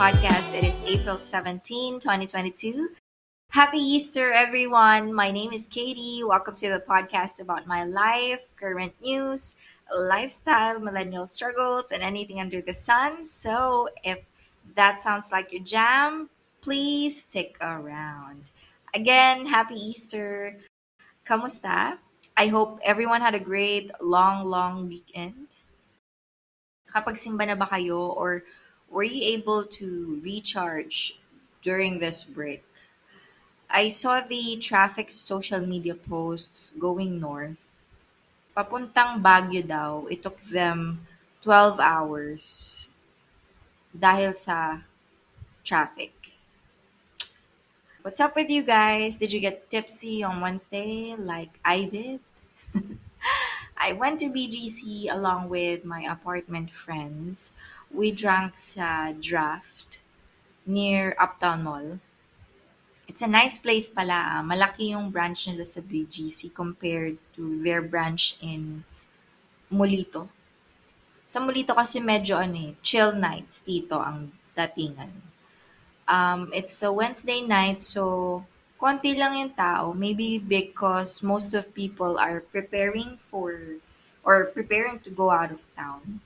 Podcast. It is April 17, 2022. Happy Easter, everyone. My name is Katie. Welcome to the podcast about my life, current news, lifestyle, millennial struggles, and anything under the sun. So, if that sounds like your jam, please stick around. Again, happy Easter. Kamusta? I hope everyone had a great, long, long weekend. Nakapagsimba na ba kayo or were you able to recharge during this break? I saw the traffic social media posts going north. Papuntang Baguio daw, it took them 12 hours dahil sa traffic. What's up with you guys? Did you get tipsy on Wednesday like I did? I went to BGC along with my apartment friends. We drank sa Draft near Uptown Mall. It's a nice place pala. ah. Malaki yung branch nila sa BGC compared to their branch in Molito. Sa Molito kasi medyo ano eh, chill nights dito ang datingan. Um, it's a Wednesday night, so konti lang yung tao. Maybe because most of people are preparing for or preparing to go out of town.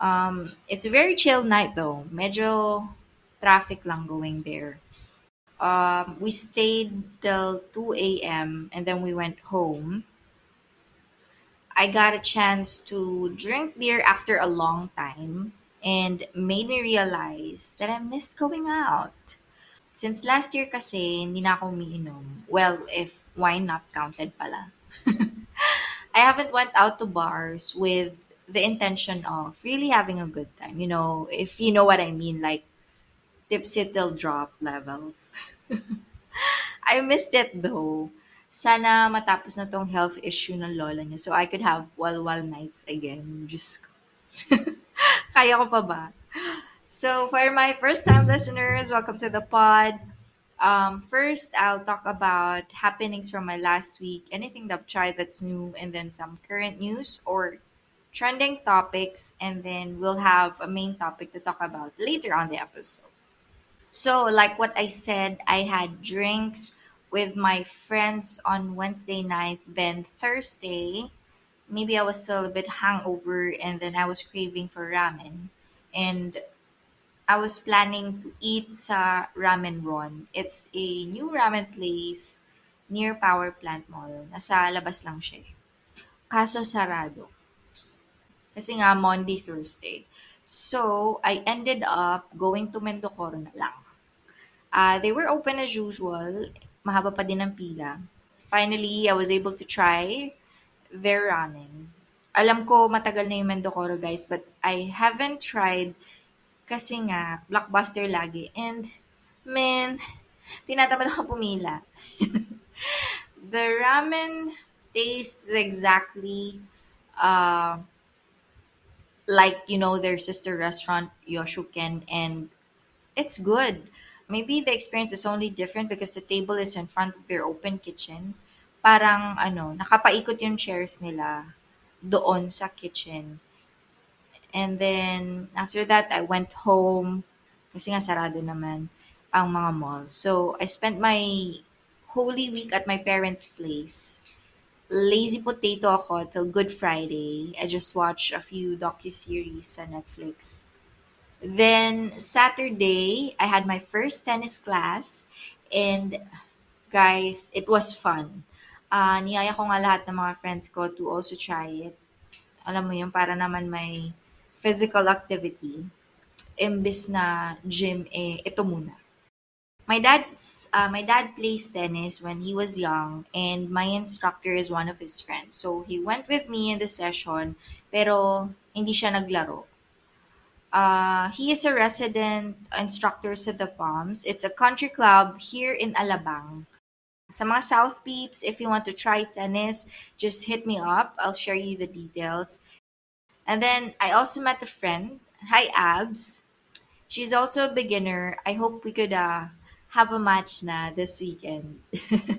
Um, it's a very chill night though. Medyo traffic lang going there. Um, we stayed till 2 a.m. and then we went home. I got a chance to drink beer after a long time and made me realize that I missed going out. Since last year kasi, hindi na ako umiinom. Well, if wine not counted pala. I haven't went out to bars with the intention of really having a good time. You know, if you know what I mean, like tipsy till drop levels. I missed it though. Sana matapos na tong health issue ng lola niya so I could have walwal nights again. Just kaya ko pa ba? So for my first time listeners, welcome to the pod. Um, first, I'll talk about happenings from my last week, anything that I've tried that's new, and then some current news or trending topics, and then we'll have a main topic to talk about later on the episode. So, like what I said, I had drinks with my friends on Wednesday night. Then Thursday, maybe I was still a bit hangover and then I was craving for ramen. And I was planning to eat sa Ramen Ron. It's a new ramen place near Power Plant Mall. Nasa labas lang siya. eh. Kaso sarado. Kasi nga Monday, Thursday. So, I ended up going to Mendocoro na lang. Uh, they were open as usual. Mahaba pa din ang pila. Finally, I was able to try their ramen. Alam ko matagal na yung Mendocoro guys, but I haven't tried kasi nga blockbuster lagi. And man, tinatamad ako pumila. the ramen tastes exactly uh, like, you know, their sister restaurant, Yoshuken, and it's good. Maybe the experience is only different because the table is in front of their open kitchen. Parang ano, nakapaikot yung chairs nila doon sa kitchen. And then after that, I went home kasi nga sarado naman ang mga malls. So I spent my Holy Week at my parents' place. Lazy potato ako till Good Friday. I just watched a few docu-series sa Netflix. Then Saturday, I had my first tennis class and guys, it was fun. Ah, niyaya ko nga lahat ng mga friends ko to also try it. Alam mo yun, para naman may physical activity. Imbis na gym, eh, ito muna. My dad's uh, my dad plays tennis when he was young and my instructor is one of his friends. So he went with me in the session pero hindi siya naglaro. Uh, he is a resident instructor sa The Palms. It's a country club here in Alabang. Sa mga South Peeps, if you want to try tennis, just hit me up. I'll share you the details. And then I also met a friend. Hi, Abs. She's also a beginner. I hope we could uh, have a match na this weekend.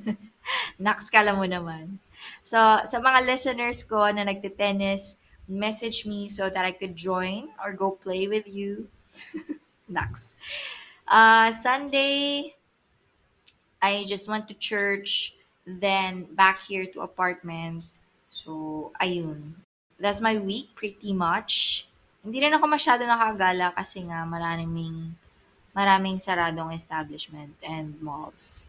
Naks kala mo naman. So, sa mga listeners ko na nagte-tennis, message me so that I could join or go play with you. Naks. Uh, Sunday, I just went to church, then back here to apartment. So, ayun. That's my week pretty much. Hindi rin ako masyado nakagala kasi nga maraming maraming saradong establishment and malls.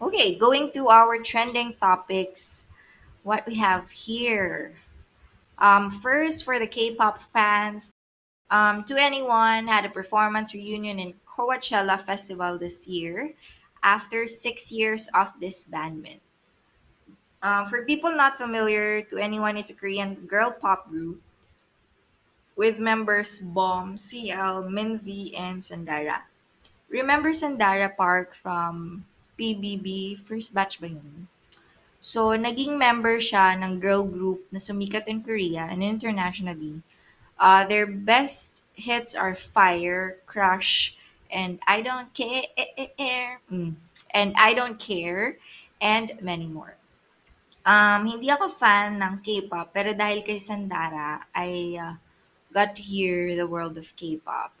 Okay, going to our trending topics. What we have here. Um, first, for the K-pop fans, um, To Anyone had a performance reunion in Coachella Festival this year after six years of disbandment. Um, for people not familiar, To Anyone is a Korean girl pop group with members Bomb, CL, Minzy, and Sandara. Remember Sandara Park from PBB? First batch ba yun? So, naging member siya ng girl group na sumikat in Korea and internationally. Uh, their best hits are Fire, Crush, and I Don't Care. Mm. And I Don't Care, and many more. Um, hindi ako fan ng K-pop, pero dahil kay Sandara, I uh, got to hear the world of K-pop.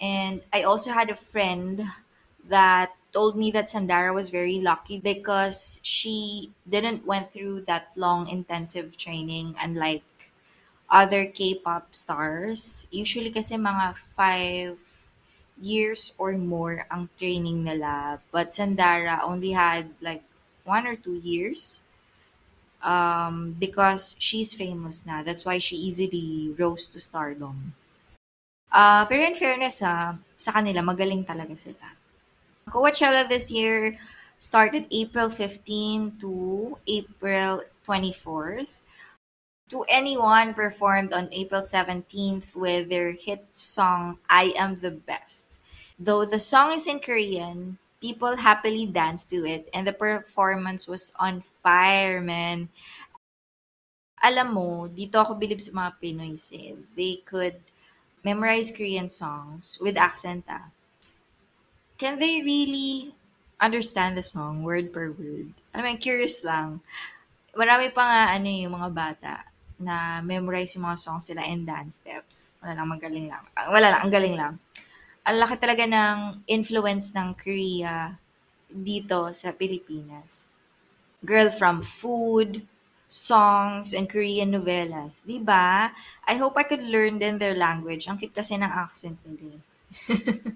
And I also had a friend that told me that Sandara was very lucky because she didn't went through that long intensive training unlike other K-pop stars. Usually kasi mga five years or more ang training nila. But Sandara only had like one or two years um, because she's famous na. That's why she easily rose to stardom. Uh, pero in fairness ha, sa kanila, magaling talaga sila. Coachella this year started April 15 to April 24th. To Anyone performed on April 17th with their hit song I Am the Best. Though the song is in Korean, people happily danced to it and the performance was on fire, man. Alam mo, dito ako bilib sa mga Pinoys eh. They could memorize Korean songs with accent ah. Can they really understand the song word per word? Alam mo, curious lang. Marami pa nga ano eh, yung mga bata na memorize yung mga songs nila and dance steps. Wala lang, magaling lang. Ah, Wala lang, ang galing lang. Ang laki talaga ng influence ng Korea dito sa Pilipinas. Girl from food, songs, and Korean novelas. Ba? I hope I could learn din their language. Ang cute kasi ng accent nila. eh.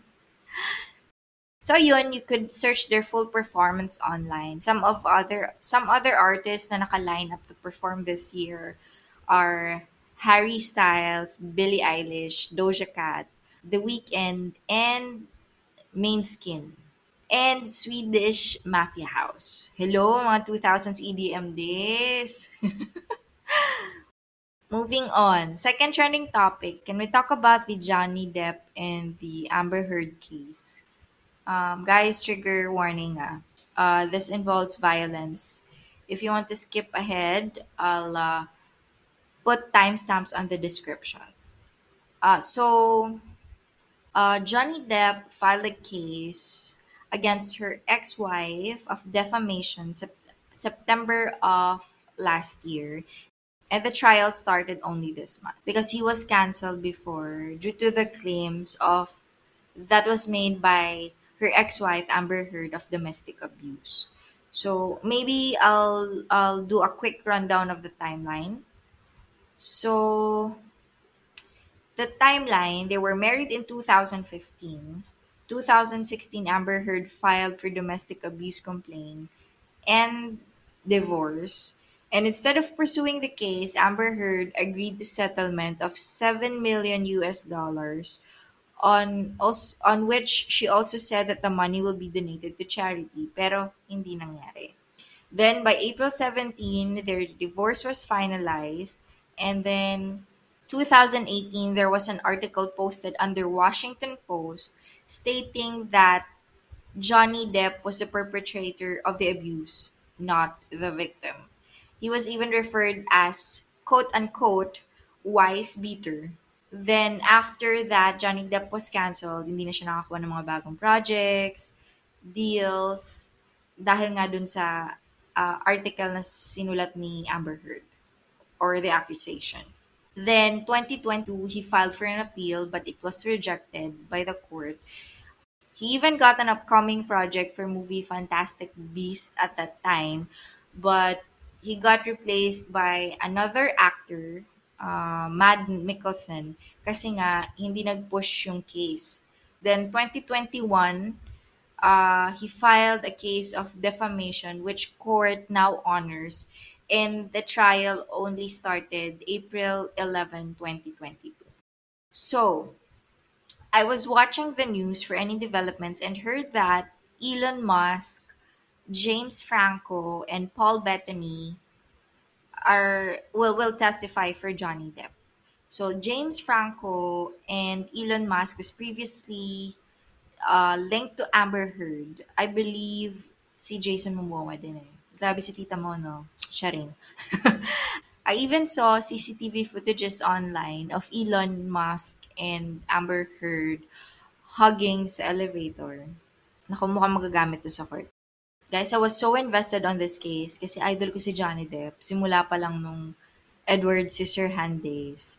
So yun, you could search their full performance online. Some of other some other artists na naka-line up to perform this year are Harry Styles, Billie Eilish, Doja Cat, The Weeknd, and Mainskin. And Swedish Mafia House. Hello, mga 2000s EDM days. Moving on. Second trending topic. Can we talk about the Johnny Depp and the Amber Heard case? Um, guys, trigger warning ah. Uh, this involves violence. If you want to skip ahead, I'll uh, put timestamps on the description. Uh, so, uh, Johnny Depp filed a case against her ex-wife of defamation sep- September of last year. And the trial started only this month because he was canceled before due to the claims of that was made by her ex-wife Amber Heard of domestic abuse. So maybe I'll I'll do a quick rundown of the timeline. So the timeline, they were married in 2015. 2016 Amber Heard filed for domestic abuse complaint and divorce. And instead of pursuing the case, Amber Heard agreed to settlement of 7 million US dollars on also, on which she also said that the money will be donated to charity pero hindi nangyari. Then by April 17, their divorce was finalized and then 2018 there was an article posted under Washington Post stating that Johnny Depp was the perpetrator of the abuse, not the victim. He was even referred as quote unquote wife beater. Then after that, Johnny Depp was canceled. Hindi na siya nakakuha ng mga bagong projects, deals, dahil nga dun sa uh, article na sinulat ni Amber Heard or the accusation. Then 2022, he filed for an appeal, but it was rejected by the court. He even got an upcoming project for movie Fantastic Beast at that time, but he got replaced by another actor, uh, Mad Mikkelsen, kasi nga hindi nag-push yung case. Then 2021, uh, he filed a case of defamation which court now honors and the trial only started April 11, 2022. So, I was watching the news for any developments and heard that Elon Musk, James Franco, and Paul Bettany are will will testify for Johnny Depp. So James Franco and Elon Musk was previously uh, linked to Amber Heard. I believe si Jason Momoa din eh. Grabe si tita mo, no? Siya rin. I even saw CCTV footages online of Elon Musk and Amber Heard hugging sa elevator. Naku, mukhang magagamit to sa court. Guys, I was so invested on this case kasi idol ko si Johnny Depp. Simula pa lang nung Edward Scissorhand days.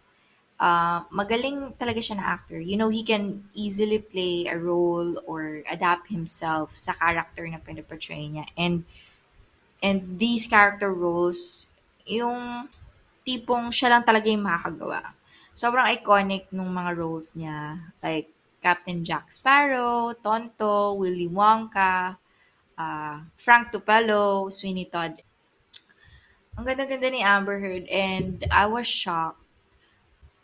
Uh, magaling talaga siya na actor. You know, he can easily play a role or adapt himself sa character na pinaportray niya. And and these character roles, yung tipong siya lang talaga yung makakagawa. Sobrang iconic nung mga roles niya. Like, Captain Jack Sparrow, Tonto, Willy Wonka, uh, Frank Tupelo, Sweeney Todd. Ang ganda-ganda ni Amber Heard and I was shocked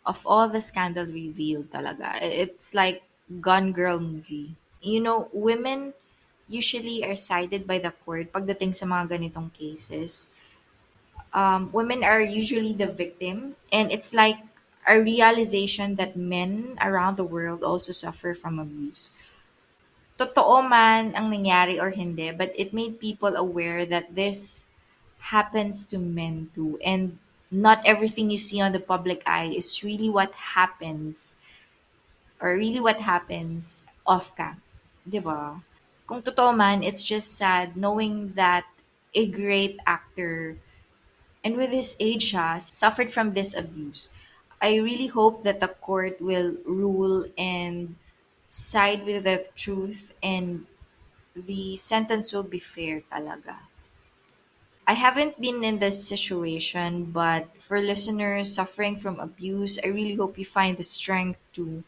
of all the scandal revealed talaga. It's like Gone Girl movie. You know, women usually are sided by the court pagdating sa mga ganitong cases. Um, women are usually the victim and it's like a realization that men around the world also suffer from abuse. Totoo man ang nangyari or hindi, but it made people aware that this happens to men too. And not everything you see on the public eye is really what happens or really what happens off cam. 'Di ba? Kung totoo man, it's just sad knowing that a great actor and with his age siya, suffered from this abuse. I really hope that the court will rule and side with the truth and the sentence will be fair talaga. I haven't been in this situation, but for listeners suffering from abuse, I really hope you find the strength to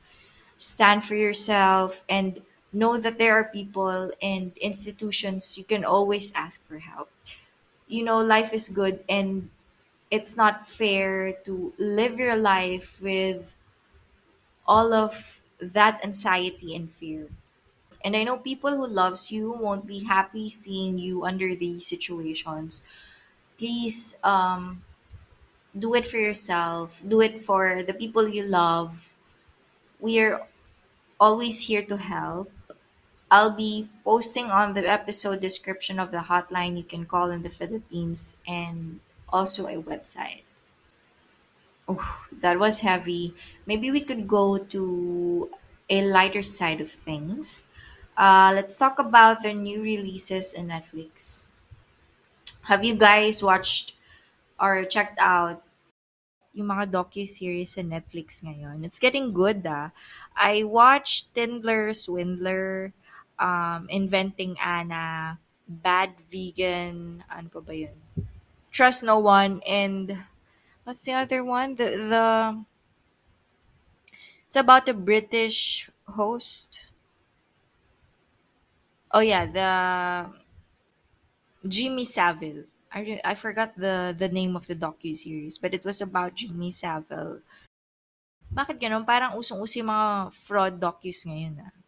stand for yourself and know that there are people and institutions you can always ask for help. You know, life is good and it's not fair to live your life with all of that anxiety and fear. And I know people who loves you won't be happy seeing you under these situations. Please um do it for yourself. Do it for the people you love. We are always here to help. I'll be posting on the episode description of the hotline you can call in the Philippines and also a website. Oh, that was heavy. Maybe we could go to a lighter side of things. Uh, let's talk about the new releases in Netflix. Have you guys watched or checked out yung mga docu-series sa Netflix ngayon? It's getting good, ah. I watched Tindler, Swindler, um, Inventing Anna, Bad Vegan, ano pa ba yun? Trust No One, and what's the other one? The the it's about a British host. Oh yeah, the Jimmy Savile. I, I forgot the the name of the docu series, but it was about Jimmy Savile. Bakit ganun? Parang usong-uso yung mga fraud docus ngayon ah.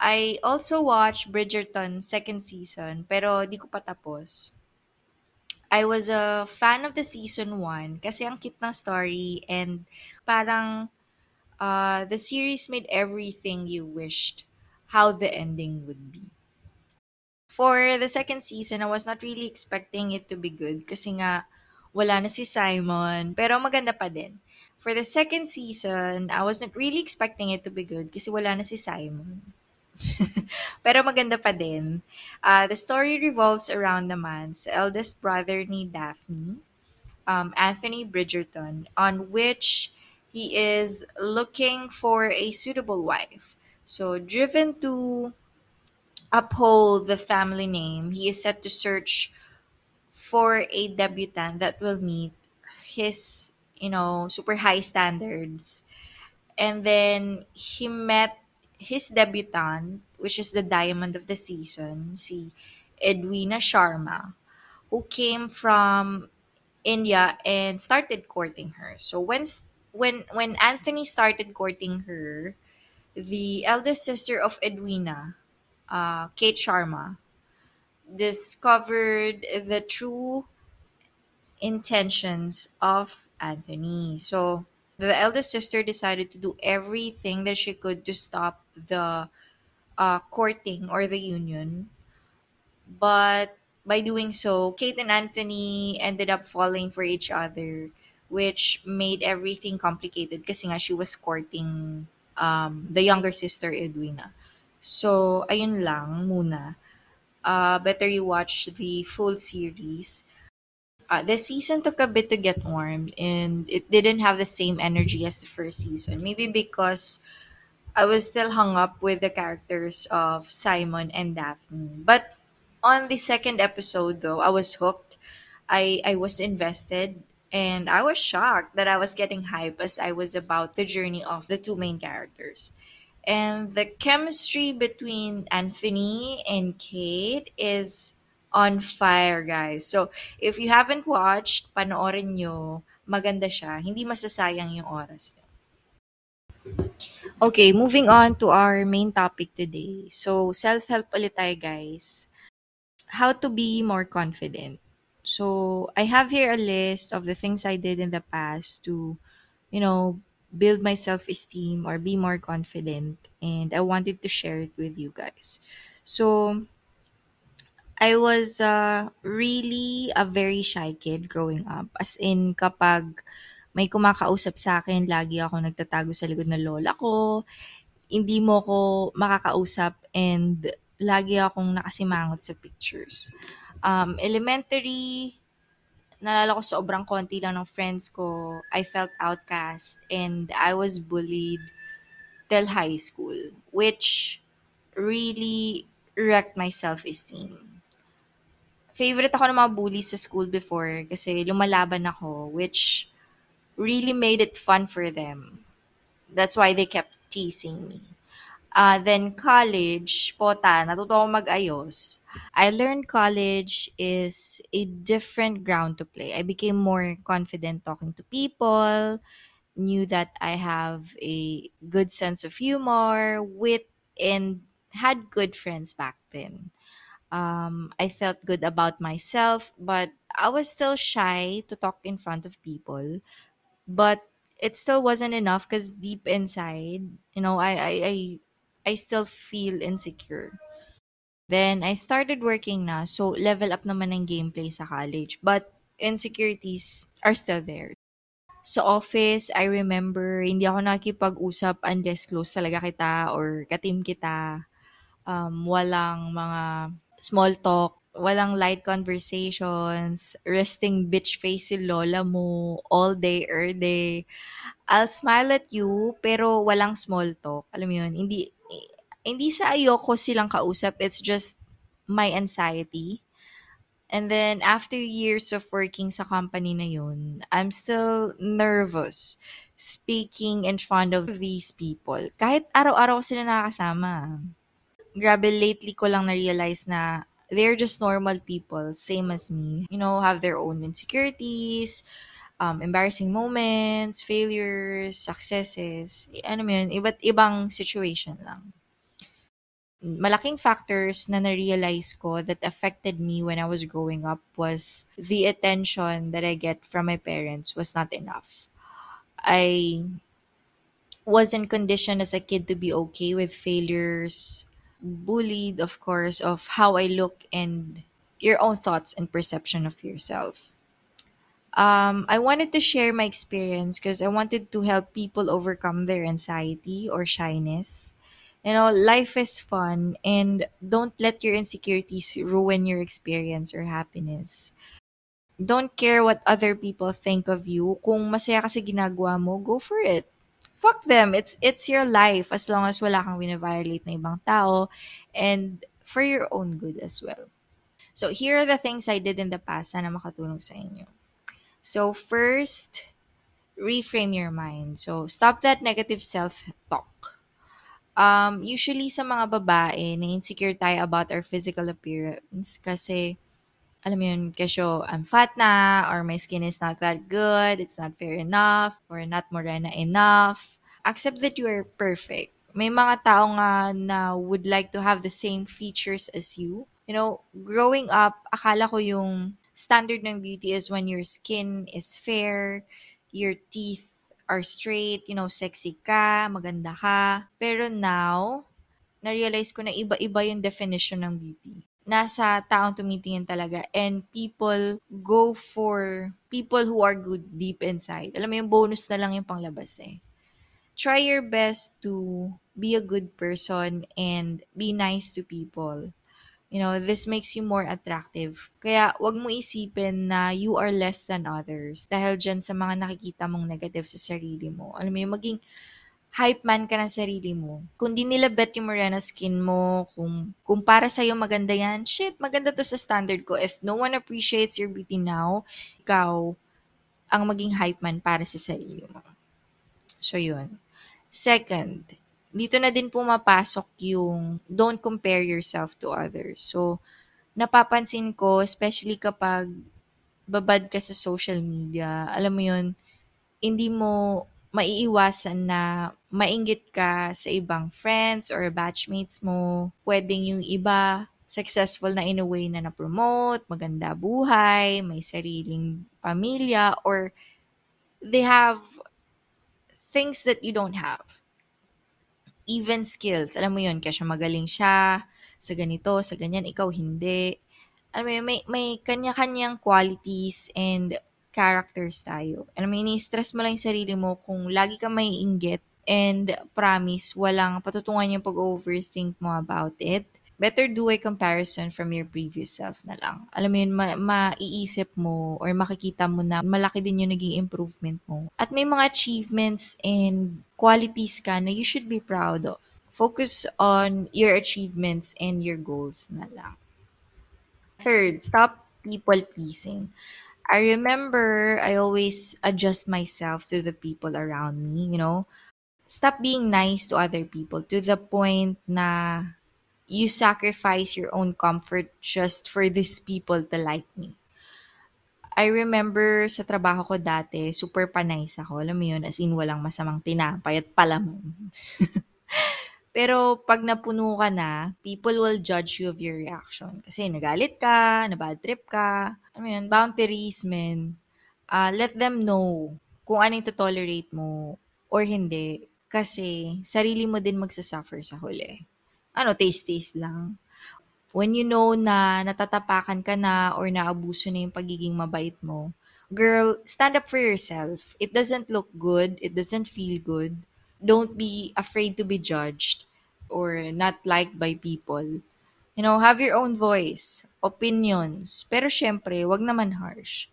I also watched Bridgerton second season, pero di ko pa tapos. I was a fan of the season 1 kasi ang cute ng story and parang uh, the series made everything you wished how the ending would be. For the second season, I was not really expecting it to be good kasi nga wala na si Simon, pero maganda pa din. For the second season, I wasn't really expecting it to be good kasi wala na si Simon. pero maganda pa din. Uh, the story revolves around naman sa eldest brother ni Daphne um, Anthony Bridgerton, on which he is looking for a suitable wife. So, driven to uphold the family name, he is set to search for a debutant that will meet his, you know, super high standards. And then he met his debutant, which is the diamond of the season, si Edwina Sharma, who came from India and started courting her. So when when when Anthony started courting her, the eldest sister of Edwina, uh, Kate Sharma, discovered the true intentions of Anthony. So the eldest sister decided to do everything that she could to stop the uh, courting or the union. But by doing so, Kate and Anthony ended up falling for each other, which made everything complicated nga she was courting um, the younger sister, Edwina. So, ayun lang muna. Uh, better you watch the full series uh, the season took a bit to get warmed and it didn't have the same energy as the first season. Maybe because I was still hung up with the characters of Simon and Daphne. But on the second episode though, I was hooked. I I was invested and I was shocked that I was getting hype as I was about the journey of the two main characters. And the chemistry between Anthony and Kate is on fire, guys. So, if you haven't watched, panoorin nyo. Maganda siya. Hindi masasayang yung oras nyo. Okay, moving on to our main topic today. So, self-help ulit tayo, guys. How to be more confident. So, I have here a list of the things I did in the past to, you know, build my self-esteem or be more confident. And I wanted to share it with you guys. So, I was uh, really a very shy kid growing up. As in, kapag may kumakausap sa akin, lagi ako nagtatago sa likod ng lola ko. Hindi mo ko makakausap and lagi akong nakasimangot sa pictures. Um, elementary, nalala ko sobrang konti lang ng friends ko. I felt outcast and I was bullied till high school, which really wrecked my self-esteem. Favorite ako ng mga bullies sa school before kasi lumalaban ako, which really made it fun for them. That's why they kept teasing me. Uh, then college, pota, natuto ako mag-ayos. I learned college is a different ground to play. I became more confident talking to people, knew that I have a good sense of humor, wit, and had good friends back then. Um, I felt good about myself, but I was still shy to talk in front of people. But it still wasn't enough because deep inside, you know, I, I I I still feel insecure. Then I started working na, so level up naman ng gameplay sa college. But insecurities are still there. Sa office, I remember, hindi ako nakikipag-usap unless close talaga kita or katim kita. Um, walang mga small talk, walang light conversations, resting bitch face si lola mo all day, every day. I'll smile at you, pero walang small talk. Alam mo yun, hindi, hindi sa ayoko silang kausap, it's just my anxiety. And then, after years of working sa company na yun, I'm still nervous speaking in front of these people. Kahit araw-araw sila nakakasama. Grabe, lately ko lang na-realize na they're just normal people, same as me. You know, have their own insecurities, um, embarrassing moments, failures, successes. Ano mo yun, iba't ibang situation lang. Malaking factors na na-realize ko that affected me when I was growing up was the attention that I get from my parents was not enough. I wasn't conditioned as a kid to be okay with failures, bullied, of course, of how I look and your own thoughts and perception of yourself. Um, I wanted to share my experience because I wanted to help people overcome their anxiety or shyness. You know, life is fun and don't let your insecurities ruin your experience or happiness. Don't care what other people think of you. Kung masaya ka sa ginagawa mo, go for it. Fuck them. It's it's your life as long as wala kang violate na ibang tao and for your own good as well. So here are the things I did in the past na makatulong sa inyo. So first, reframe your mind. So stop that negative self-talk. Um, usually sa mga babae, na-insecure tayo about our physical appearance kasi alam mo yun, kesyo I'm fat na, or my skin is not that good, it's not fair enough, or not morena enough. Accept that you are perfect. May mga tao nga na would like to have the same features as you. You know, growing up, akala ko yung standard ng beauty is when your skin is fair, your teeth are straight, you know, sexy ka, maganda ka. Pero now, na-realize ko na iba-iba yung definition ng beauty nasa taong tumitingin talaga and people go for people who are good deep inside. Alam mo yung bonus na lang yung panglabas eh. Try your best to be a good person and be nice to people. You know, this makes you more attractive. Kaya wag mo isipin na you are less than others dahil dyan sa mga nakikita mong negative sa sarili mo. Alam mo yung maging hype man ka ng sarili mo. Kung di nila bet yung morena skin mo, kung, kung para sa'yo maganda yan, shit, maganda to sa standard ko. If no one appreciates your beauty now, ikaw ang maging hype man para sa sarili mo. So, yun. Second, dito na din pumapasok yung don't compare yourself to others. So, napapansin ko, especially kapag babad ka sa social media, alam mo yun, hindi mo maiiwasan na mainggit ka sa ibang friends or batchmates mo. Pwedeng yung iba successful na in a way na na-promote, maganda buhay, may sariling pamilya, or they have things that you don't have. Even skills. Alam mo yun, kasi magaling siya sa ganito, sa ganyan, ikaw hindi. Alam mo yun, may, may kanya-kanyang qualities and characters tayo. Alam mo, ini-stress mo lang yung sarili mo kung lagi ka may inggit and promise, walang patutungan yung pag-overthink mo about it. Better do a comparison from your previous self na lang. Alam mo yun, ma- maiisip mo or makikita mo na malaki din yung naging improvement mo. At may mga achievements and qualities ka na you should be proud of. Focus on your achievements and your goals na lang. Third, stop people pleasing. I remember I always adjust myself to the people around me, you know. Stop being nice to other people to the point na you sacrifice your own comfort just for these people to like me. I remember sa trabaho ko dati, super panay ako. Alam mo yun, as in walang masamang tinapay at palamon. Pero pag napuno ka na, people will judge you of your reaction. Kasi nagalit ka, na bad trip ka. Ano yun, boundaries, men. Uh, let them know kung anong to tolerate mo or hindi. Kasi sarili mo din magsasuffer sa huli. Ano, taste-taste lang. When you know na natatapakan ka na or naabuso na yung pagiging mabait mo, girl, stand up for yourself. It doesn't look good. It doesn't feel good don't be afraid to be judged or not liked by people. You know, have your own voice, opinions, pero syempre, wag naman harsh.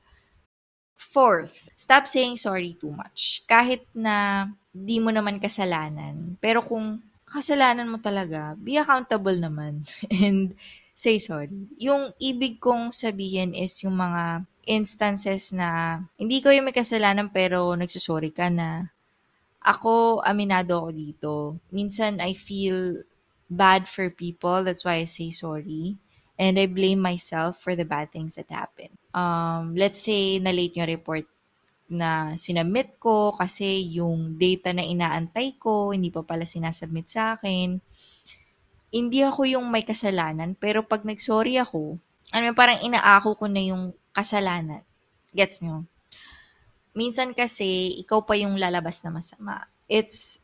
Fourth, stop saying sorry too much. Kahit na di mo naman kasalanan, pero kung kasalanan mo talaga, be accountable naman and say sorry. Yung ibig kong sabihin is yung mga instances na hindi ko yung may kasalanan pero nagsusorry ka na ako, aminado ako dito. Minsan, I feel bad for people. That's why I say sorry. And I blame myself for the bad things that happen. Um, let's say, na-late yung report na sinabmit ko kasi yung data na inaantay ko, hindi pa pala sinasubmit sa akin. Hindi ako yung may kasalanan, pero pag nag-sorry ako, ano, parang inaako ko na yung kasalanan. Gets nyo? Minsan kasi ikaw pa yung lalabas na masama. It's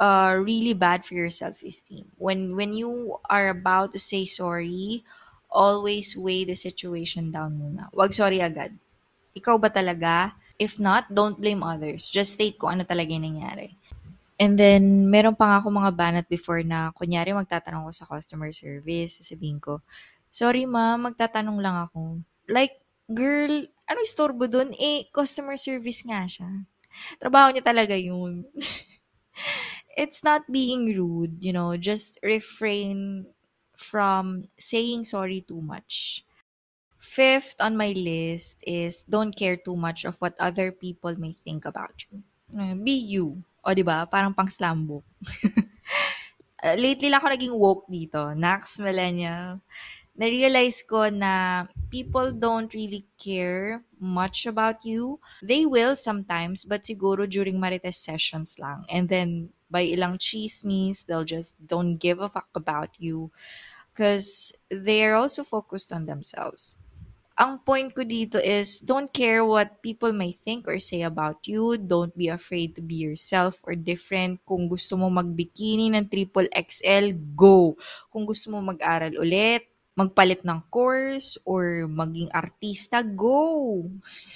uh, really bad for your self-esteem. When when you are about to say sorry, always weigh the situation down muna. Wag sorry agad. Ikaw ba talaga? If not, don't blame others. Just state kung ano talaga yung nangyari. And then, meron pa nga ako mga banat before na, kunyari, magtatanong ko sa customer service, sasabihin ko, sorry ma, magtatanong lang ako. Like, girl, ano istorbo dun? Eh, customer service nga siya. Trabaho niya talaga yun. It's not being rude, you know, just refrain from saying sorry too much. Fifth on my list is don't care too much of what other people may think about you. Eh, Be you. O, di ba? Parang pang slam book. Uh, lately lang ako naging woke dito. Nax millennial. Na-realize ko na people don't really care much about you. They will sometimes, but siguro during Marites sessions lang. And then, by ilang chismis, they'll just don't give a fuck about you. Because they're also focused on themselves. Ang point ko dito is don't care what people may think or say about you. Don't be afraid to be yourself or different. Kung gusto mo magbikini ng triple XL, go. Kung gusto mo mag-aral ulit, magpalit ng course, or maging artista, go.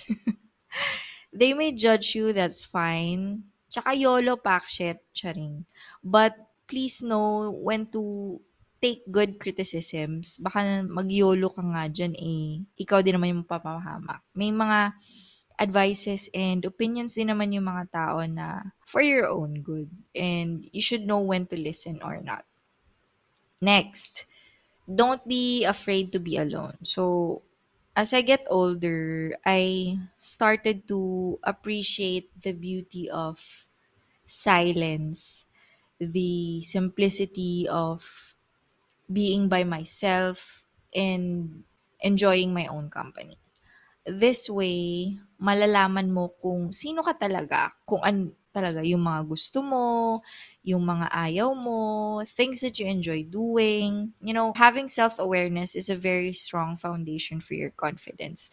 They may judge you, that's fine. Tsaka YOLO pack shit, charing. But please know when to take good criticisms. Baka mag-YOLO ka nga dyan eh. Ikaw din naman yung mapapahamak. May mga advices and opinions din naman yung mga tao na for your own good. And you should know when to listen or not. Next, don't be afraid to be alone. So, as I get older, I started to appreciate the beauty of silence, the simplicity of being by myself and enjoying my own company. This way, malalaman mo kung sino ka talaga, kung an talaga yung mga gusto mo, yung mga ayaw mo, things that you enjoy doing. You know, having self-awareness is a very strong foundation for your confidence.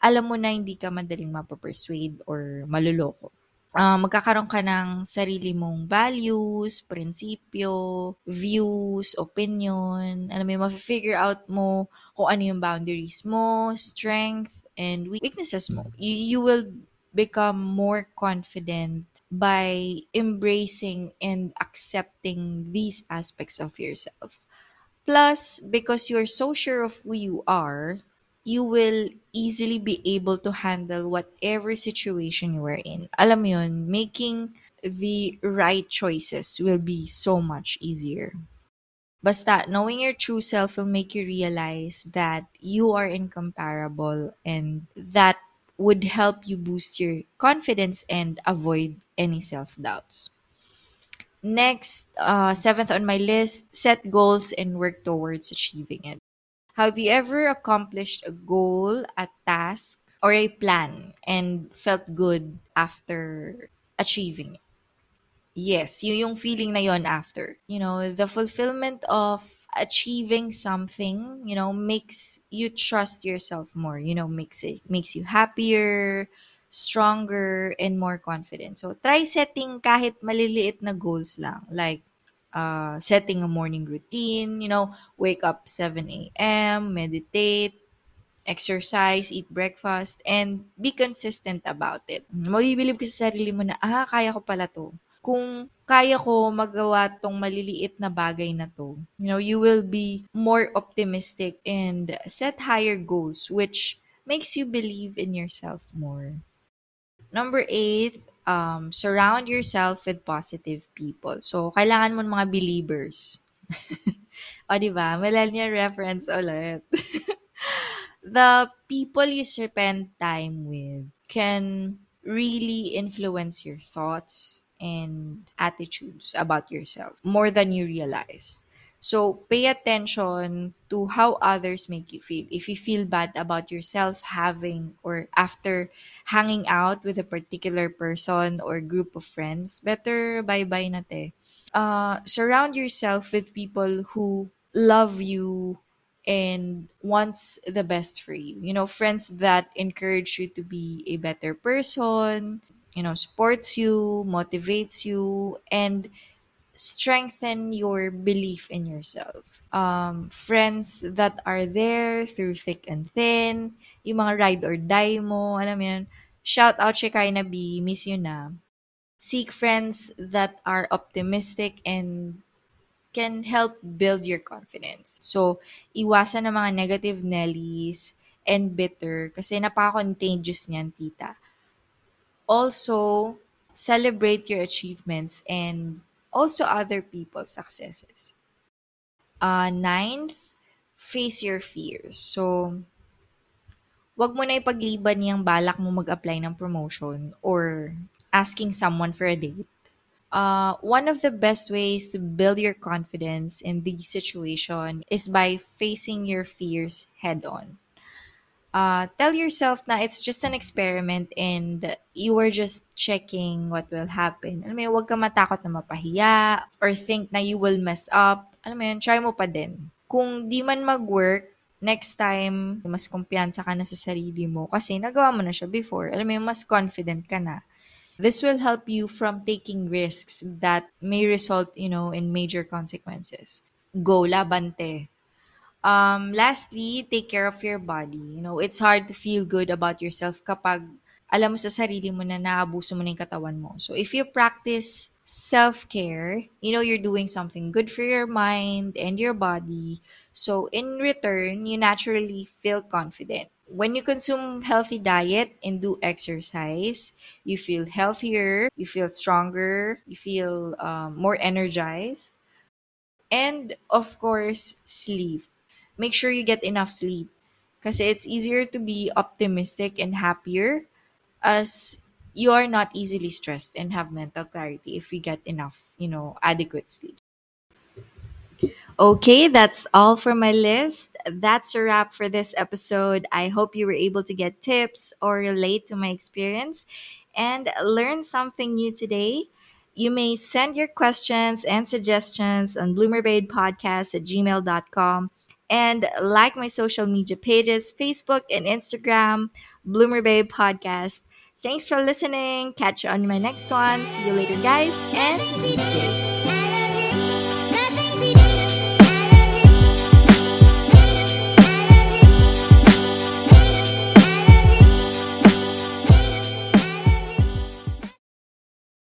Alam mo na hindi ka madaling mapapersuade or maluloko. Ah, magkakaroon ka ng sarili mong values, prinsipyo, views, opinion. Alam mo, yun, mafe-figure out mo kung ano yung boundaries mo, strength, and weaknesses mo. You, you will become more confident by embracing and accepting these aspects of yourself. Plus, because you're so sure of who you are, you will easily be able to handle whatever situation you are in. Alam mo yun, making the right choices will be so much easier. Basta, knowing your true self will make you realize that you are incomparable and that would help you boost your confidence and avoid any self-doubts. Next, uh, seventh on my list, set goals and work towards achieving it. Have you ever accomplished a goal, a task, or a plan and felt good after achieving it? Yes, yun yung feeling na yon after. You know, the fulfillment of achieving something, you know, makes you trust yourself more. You know, makes it makes you happier, stronger, and more confident. So, try setting kahit maliliit na goals lang. Like, uh, setting a morning routine, you know, wake up 7 a.m., meditate, exercise, eat breakfast, and be consistent about it. Mabibilib ka sa sarili mo na, ah, kaya ko pala to. Kung kaya ko magawa tong maliliit na bagay na to, you know, you will be more optimistic and set higher goals, which makes you believe in yourself more. Number eight, um, surround yourself with positive people. So, kailangan mo ng mga believers. o, di ba? Millennial reference ulit. the people you spend time with can really influence your thoughts and attitudes about yourself more than you realize. So pay attention to how others make you feel. If you feel bad about yourself having or after hanging out with a particular person or group of friends, better bye-bye na te. Uh, surround yourself with people who love you and wants the best for you. You know, friends that encourage you to be a better person, you know, supports you, motivates you, and strengthen your belief in yourself. Um, friends that are there through thick and thin, yung mga ride or die mo, alam mo yun, shout out Shekai na B, miss you na. Seek friends that are optimistic and can help build your confidence. So, iwasan ng mga negative Nellies and bitter kasi napaka-contagious niyan, tita. Also, celebrate your achievements and also other people's successes. Uh, ninth, face your fears. So, wag mo na ipagliban yung balak mo mag-apply ng promotion or asking someone for a date. Uh, one of the best ways to build your confidence in this situation is by facing your fears head on. Uh, tell yourself na it's just an experiment and you are just checking what will happen. Alam mo yun, huwag ka matakot na mapahiya or think na you will mess up. Alam mo yun, try mo pa din. Kung di man mag-work, next time, mas kumpiyansa ka na sa sarili mo kasi nagawa mo na siya before. Alam mo yun, mas confident ka na. This will help you from taking risks that may result, you know, in major consequences. Go, labante. Um, lastly, take care of your body. You know, it's hard to feel good about yourself kapag alam mo sa sarili mo na naabuso mo na yung katawan mo. So, if you practice self-care, you know, you're doing something good for your mind and your body. So, in return, you naturally feel confident. When you consume healthy diet and do exercise, you feel healthier, you feel stronger, you feel um, more energized. And of course, sleep. Make sure you get enough sleep. Because it's easier to be optimistic and happier as you are not easily stressed and have mental clarity if you get enough, you know, adequate sleep. Okay, that's all for my list. That's a wrap for this episode. I hope you were able to get tips or relate to my experience and learn something new today. You may send your questions and suggestions on bloomerbadepodcast at gmail.com and like my social media pages, Facebook and Instagram, Bloomerbabe Podcast. Thanks for listening. Catch you on my next one. See you later, guys, and be safe.